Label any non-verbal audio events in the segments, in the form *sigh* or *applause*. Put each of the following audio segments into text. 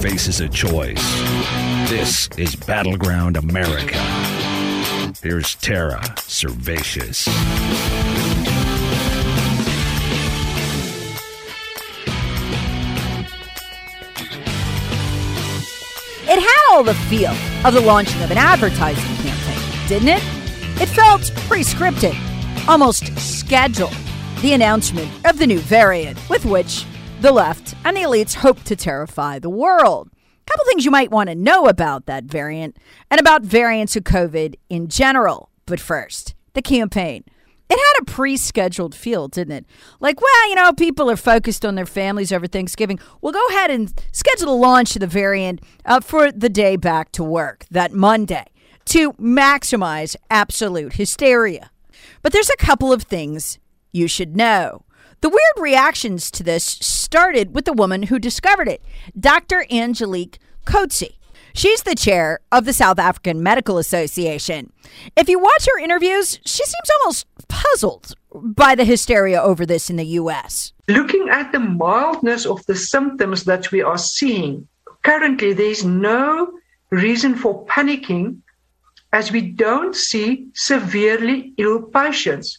Faces a choice. This is Battleground America. Here's Tara Servatius. It had all the feel of the launching of an advertising campaign, didn't it? It felt pre scripted, almost scheduled. The announcement of the new variant with which the left and the elites hope to terrify the world. A couple things you might want to know about that variant and about variants of COVID in general. But first, the campaign. It had a pre scheduled feel, didn't it? Like, well, you know, people are focused on their families over Thanksgiving. We'll go ahead and schedule the launch of the variant uh, for the day back to work, that Monday, to maximize absolute hysteria. But there's a couple of things you should know. The weird reactions to this started with the woman who discovered it, Dr. Angelique Coetzee. She's the chair of the South African Medical Association. If you watch her interviews, she seems almost puzzled by the hysteria over this in the US. Looking at the mildness of the symptoms that we are seeing, currently there's no reason for panicking as we don't see severely ill patients.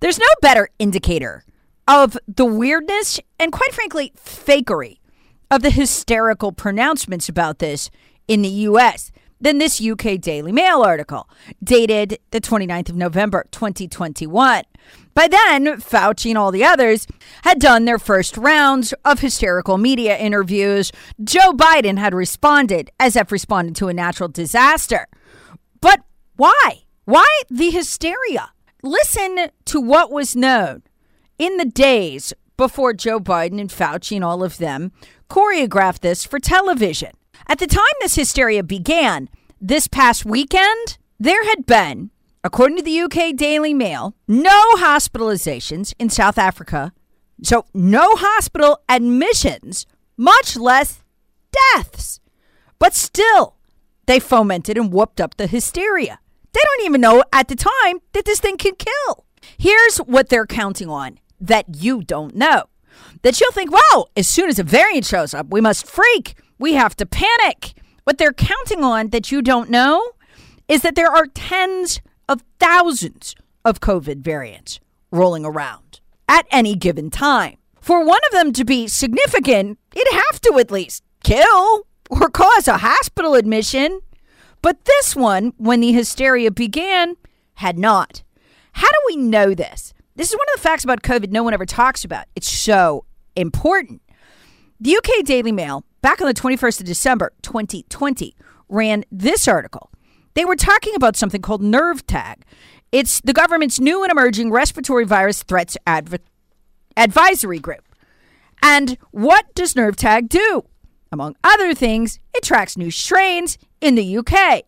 There's no better indicator of the weirdness and, quite frankly, fakery of the hysterical pronouncements about this in the U.S. than this UK Daily Mail article dated the 29th of November, 2021. By then, Fauci and all the others had done their first rounds of hysterical media interviews. Joe Biden had responded as if responded to a natural disaster. But why? Why the hysteria? Listen to what was known in the days before Joe Biden and Fauci and all of them choreographed this for television. At the time this hysteria began, this past weekend, there had been, according to the UK Daily Mail, no hospitalizations in South Africa. So, no hospital admissions, much less deaths. But still, they fomented and whooped up the hysteria. They don't even know at the time that this thing can kill. Here's what they're counting on that you don't know. That you'll think, wow, as soon as a variant shows up, we must freak. We have to panic. What they're counting on that you don't know is that there are tens of thousands of COVID variants rolling around at any given time. For one of them to be significant, it'd have to at least kill or cause a hospital admission. But this one, when the hysteria began, had not. How do we know this? This is one of the facts about COVID no one ever talks about. It's so important. The UK Daily Mail, back on the 21st of December 2020, ran this article. They were talking about something called NERVTAG. It's the government's new and emerging respiratory virus threats adv- advisory group. And what does NERVTAG do? Among other things, it tracks new strains in the UK.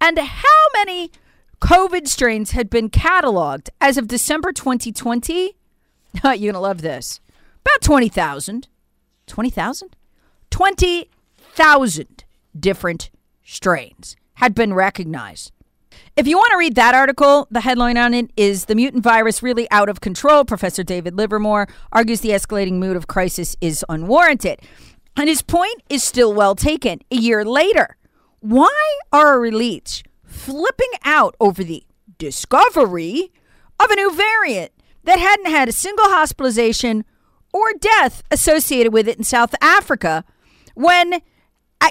And how many COVID strains had been cataloged as of December 2020. *laughs* You're going to love this. About 20,000. 20,000? 20,000 different strains had been recognized. If you want to read that article, the headline on it is The Mutant Virus Really Out of Control. Professor David Livermore argues the escalating mood of crisis is unwarranted. And his point is still well taken. A year later, why are our elites flipping out over the discovery of a new variant that hadn't had a single hospitalization or death associated with it in South Africa when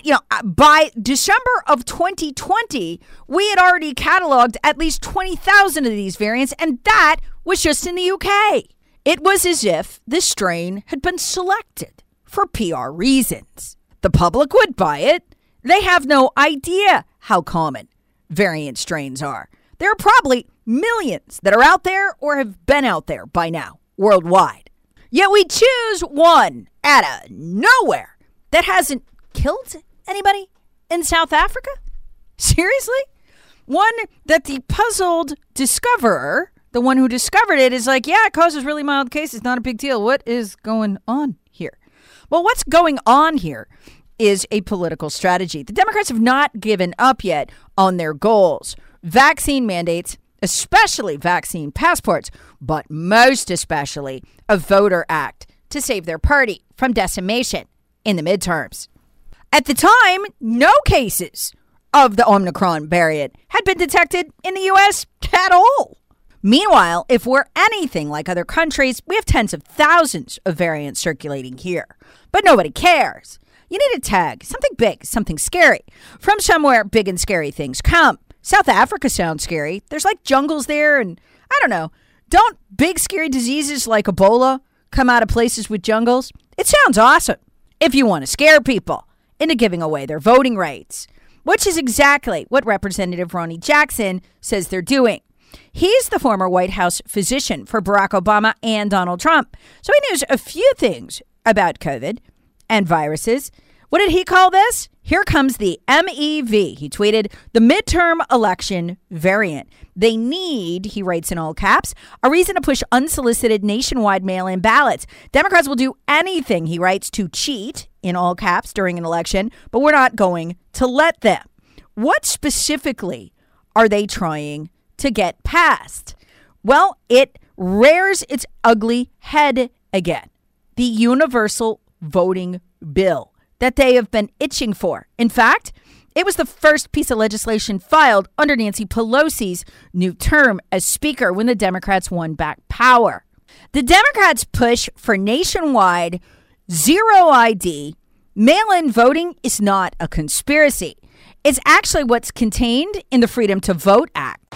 you know, uh, by December of 2020, we had already cataloged at least 20,000 of these variants, and that was just in the UK. It was as if this strain had been selected for PR reasons. The public would buy it. They have no idea how common variant strains are. There are probably millions that are out there or have been out there by now worldwide. Yet we choose one out of nowhere that hasn't killed anybody in South Africa? Seriously? One that the puzzled discoverer, the one who discovered it, is like, yeah, it causes really mild cases, not a big deal. What is going on here? Well, what's going on here is a political strategy. The Democrats have not given up yet on their goals. Vaccine mandates, especially vaccine passports, but most especially a voter act to save their party from decimation in the midterms. At the time, no cases of the Omicron variant had been detected in the US at all. Meanwhile, if we're anything like other countries, we have tens of thousands of variants circulating here. But nobody cares. You need a tag, something big, something scary. From somewhere big and scary things come. South Africa sounds scary. There's like jungles there, and I don't know. Don't big scary diseases like Ebola come out of places with jungles? It sounds awesome if you want to scare people into giving away their voting rights, which is exactly what Representative Ronny Jackson says they're doing. He's the former White House physician for Barack Obama and Donald Trump, so he knows a few things about COVID and viruses. What did he call this? Here comes the MEV. He tweeted the midterm election variant. They need, he writes in all caps, a reason to push unsolicited nationwide mail in ballots. Democrats will do anything, he writes, to cheat, in all caps, during an election, but we're not going to let them. What specifically are they trying to get past? Well, it rears its ugly head again the universal voting bill that they have been itching for. In fact, it was the first piece of legislation filed under Nancy Pelosi's new term as Speaker when the Democrats won back power. The Democrats' push for nationwide zero ID mail in voting is not a conspiracy. It's actually what's contained in the Freedom to Vote Act.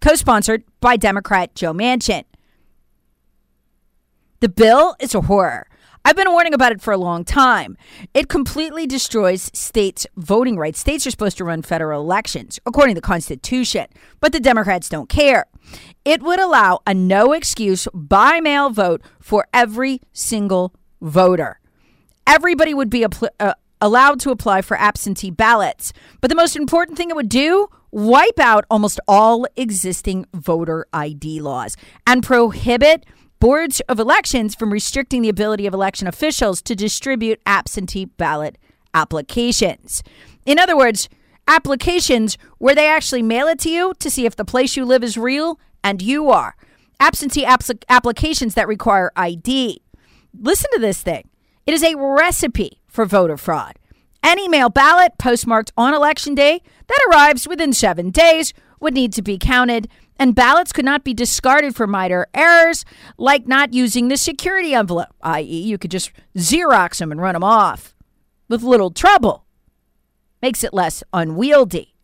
co sponsored by Democrat Joe Manchin. The bill is a horror. I've been warning about it for a long time. It completely destroys states' voting rights. States are supposed to run federal elections, according to the Constitution, but the Democrats don't care. It would allow a no excuse by mail vote for every single voter. Everybody would be apl- uh, allowed to apply for absentee ballots. But the most important thing it would do wipe out almost all existing voter ID laws and prohibit boards of elections from restricting the ability of election officials to distribute absentee ballot applications. In other words, applications where they actually mail it to you to see if the place you live is real and you are. Absentee apl- applications that require ID. Listen to this thing. It is a recipe for voter fraud. Any mail ballot postmarked on election day that arrives within seven days would need to be counted, and ballots could not be discarded for minor errors like not using the security envelope, i.e., you could just Xerox them and run them off with little trouble. Makes it less unwieldy.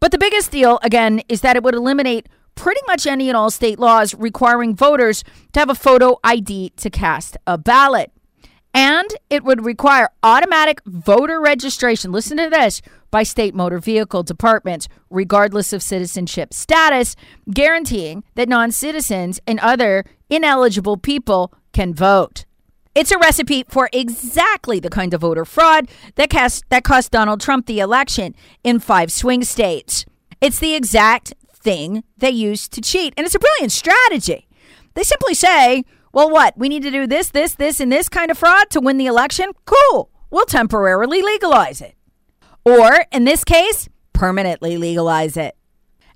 But the biggest deal, again, is that it would eliminate pretty much any and all state laws requiring voters to have a photo ID to cast a ballot. And it would require automatic voter registration. Listen to this by state motor vehicle departments, regardless of citizenship status, guaranteeing that non citizens and other ineligible people can vote. It's a recipe for exactly the kind of voter fraud that, cast, that cost Donald Trump the election in five swing states. It's the exact thing they used to cheat, and it's a brilliant strategy. They simply say, well, what? We need to do this, this, this, and this kind of fraud to win the election? Cool. We'll temporarily legalize it. Or, in this case, permanently legalize it.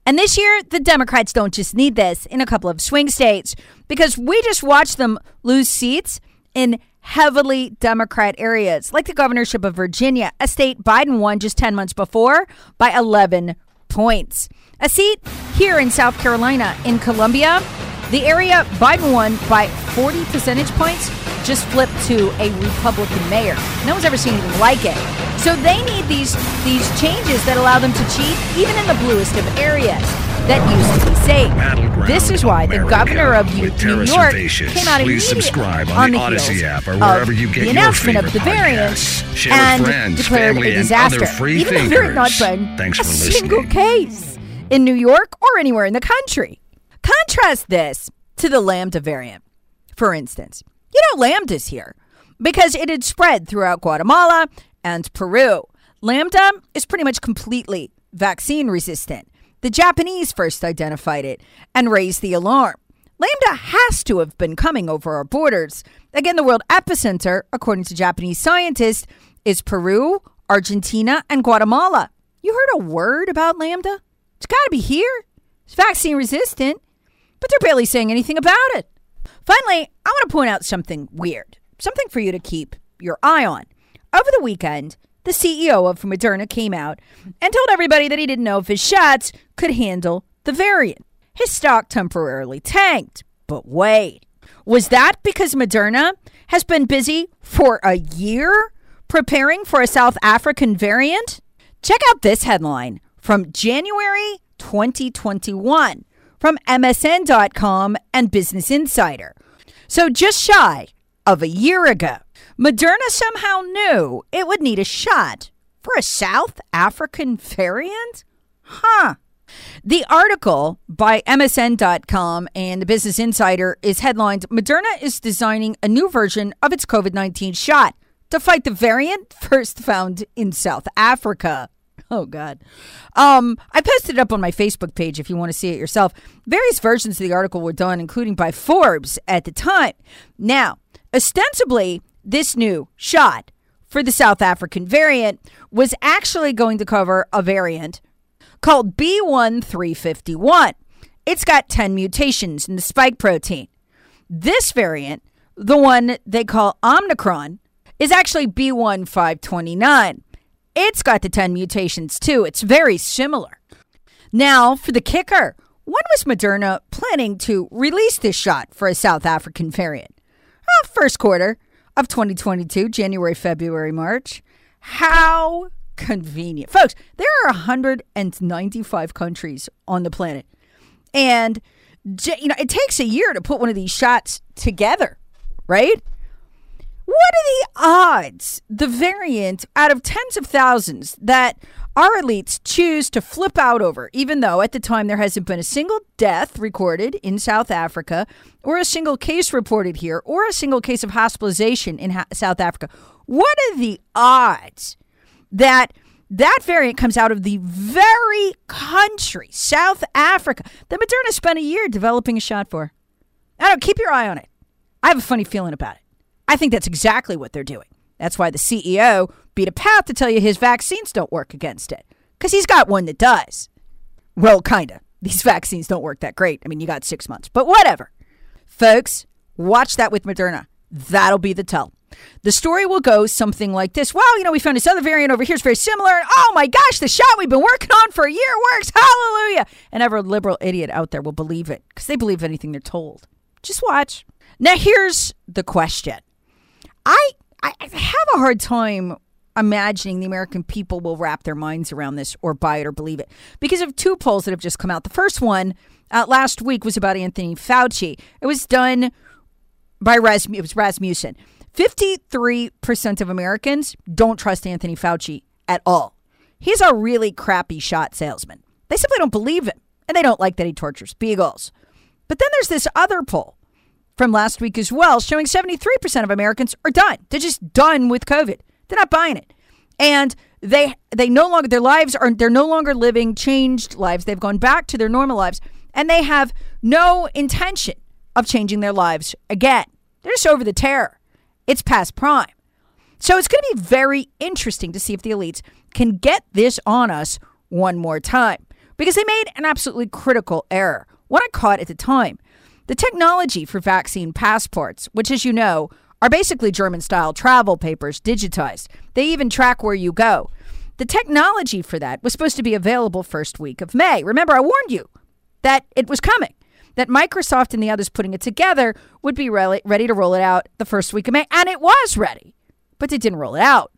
And this year, the Democrats don't just need this in a couple of swing states because we just watched them lose seats in heavily Democrat areas, like the governorship of Virginia, a state Biden won just 10 months before by 11 points. A seat here in South Carolina, in Columbia, the area Biden won by 40 percentage points just flipped to a Republican mayor. No one's ever seen anything like it. So they need these these changes that allow them to cheat even in the bluest of areas that used to be safe. This is why the governor of New York came out Please subscribe on, on the, Audacy app or wherever you get the announcement favorite of the variant. Share and friends, declared family, a disaster. even thinkers. there had not been Thanks a single case in New York or anywhere in the country. Contrast this to the Lambda variant, for instance. You know, Lambda's here because it had spread throughout Guatemala and Peru. Lambda is pretty much completely vaccine resistant. The Japanese first identified it and raised the alarm. Lambda has to have been coming over our borders. Again, the world epicenter, according to Japanese scientists, is Peru, Argentina, and Guatemala. You heard a word about Lambda? It's got to be here. It's vaccine resistant, but they're barely saying anything about it. Finally, I want to point out something weird, something for you to keep your eye on. Over the weekend, the CEO of Moderna came out and told everybody that he didn't know if his shots could handle the variant. His stock temporarily tanked. But wait, was that because Moderna has been busy for a year preparing for a South African variant? Check out this headline from January 2021 from MSN.com and Business Insider. So, just shy of a year ago, Moderna somehow knew it would need a shot for a South African variant? Huh. The article by MSN.com and the Business Insider is headlined Moderna is designing a new version of its COVID 19 shot to fight the variant first found in South Africa. *laughs* Oh God. Um, I posted it up on my Facebook page if you want to see it yourself. Various versions of the article were done, including by Forbes at the time. Now, ostensibly, this new shot for the South African variant was actually going to cover a variant called B1351. It's got 10 mutations in the spike protein. This variant, the one they call Omicron, is actually B1529. It's got the 10 mutations too. It's very similar. Now, for the kicker, when was Moderna planning to release this shot for a South African variant? Well, first quarter of 2022, January, February, March. How convenient. Folks, there are 195 countries on the planet. And you know, it takes a year to put one of these shots together, right? What are the odds the variant out of tens of thousands that our elites choose to flip out over, even though at the time there hasn't been a single death recorded in South Africa, or a single case reported here, or a single case of hospitalization in ha- South Africa? What are the odds that that variant comes out of the very country, South Africa, that Moderna spent a year developing a shot for? I don't keep your eye on it. I have a funny feeling about it. I think that's exactly what they're doing. That's why the CEO beat a path to tell you his vaccines don't work against it. Because he's got one that does. Well, kind of. These *laughs* vaccines don't work that great. I mean, you got six months, but whatever. Folks, watch that with Moderna. That'll be the tell. The story will go something like this. Well, you know, we found this other variant over here. It's very similar. Oh my gosh, the shot we've been working on for a year works. Hallelujah. And every liberal idiot out there will believe it because they believe anything they're told. Just watch. Now, here's the question I, I have a hard time imagining the American people will wrap their minds around this or buy it or believe it because of two polls that have just come out. The first one uh, last week was about Anthony Fauci. It was done by Rasmussen. It was Rasmussen. 53% of Americans don't trust Anthony Fauci at all. He's a really crappy shot salesman. They simply don't believe him, and they don't like that he tortures beagles. But then there's this other poll from last week as well, showing 73% of Americans are done. They're just done with COVID. They're not buying it. And they they no longer their lives are they're no longer living changed lives. They've gone back to their normal lives and they have no intention of changing their lives again. They're just over the terror. It's past prime. So it's going to be very interesting to see if the elites can get this on us one more time because they made an absolutely critical error. What I caught at the time the technology for vaccine passports, which, as you know, are basically German style travel papers digitized. They even track where you go. The technology for that was supposed to be available first week of May. Remember, I warned you that it was coming, that Microsoft and the others putting it together would be re- ready to roll it out the first week of May. And it was ready, but they didn't roll it out.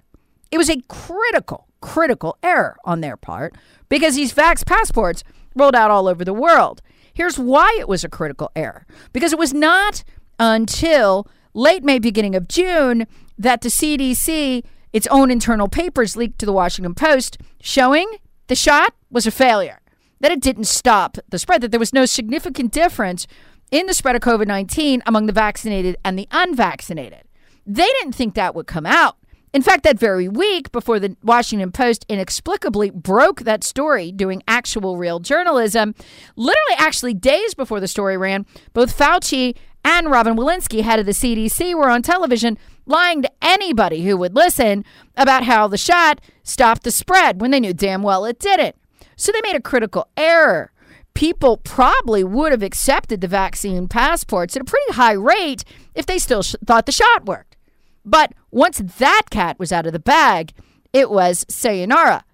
It was a critical, critical error on their part because these Vax passports rolled out all over the world. Here's why it was a critical error because it was not until late May, beginning of June, that the CDC, its own internal papers leaked to the Washington Post showing the shot was a failure, that it didn't stop the spread, that there was no significant difference in the spread of COVID 19 among the vaccinated and the unvaccinated. They didn't think that would come out. In fact, that very week before the Washington Post inexplicably broke that story doing actual real journalism, literally actually days before the story ran, both Fauci and Robin Walensky, head of the CDC, were on television lying to anybody who would listen about how the shot stopped the spread when they knew damn well it didn't. So they made a critical error. People probably would have accepted the vaccine passports at a pretty high rate if they still sh- thought the shot worked. But once that cat was out of the bag, it was sayonara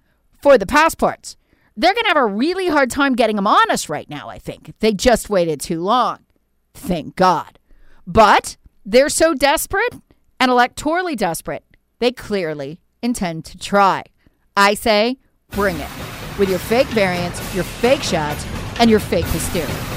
for the passports. They're going to have a really hard time getting them on us right now, I think. They just waited too long. Thank God. But they're so desperate and electorally desperate, they clearly intend to try. I say, bring it with your fake variants, your fake shots, and your fake hysteria.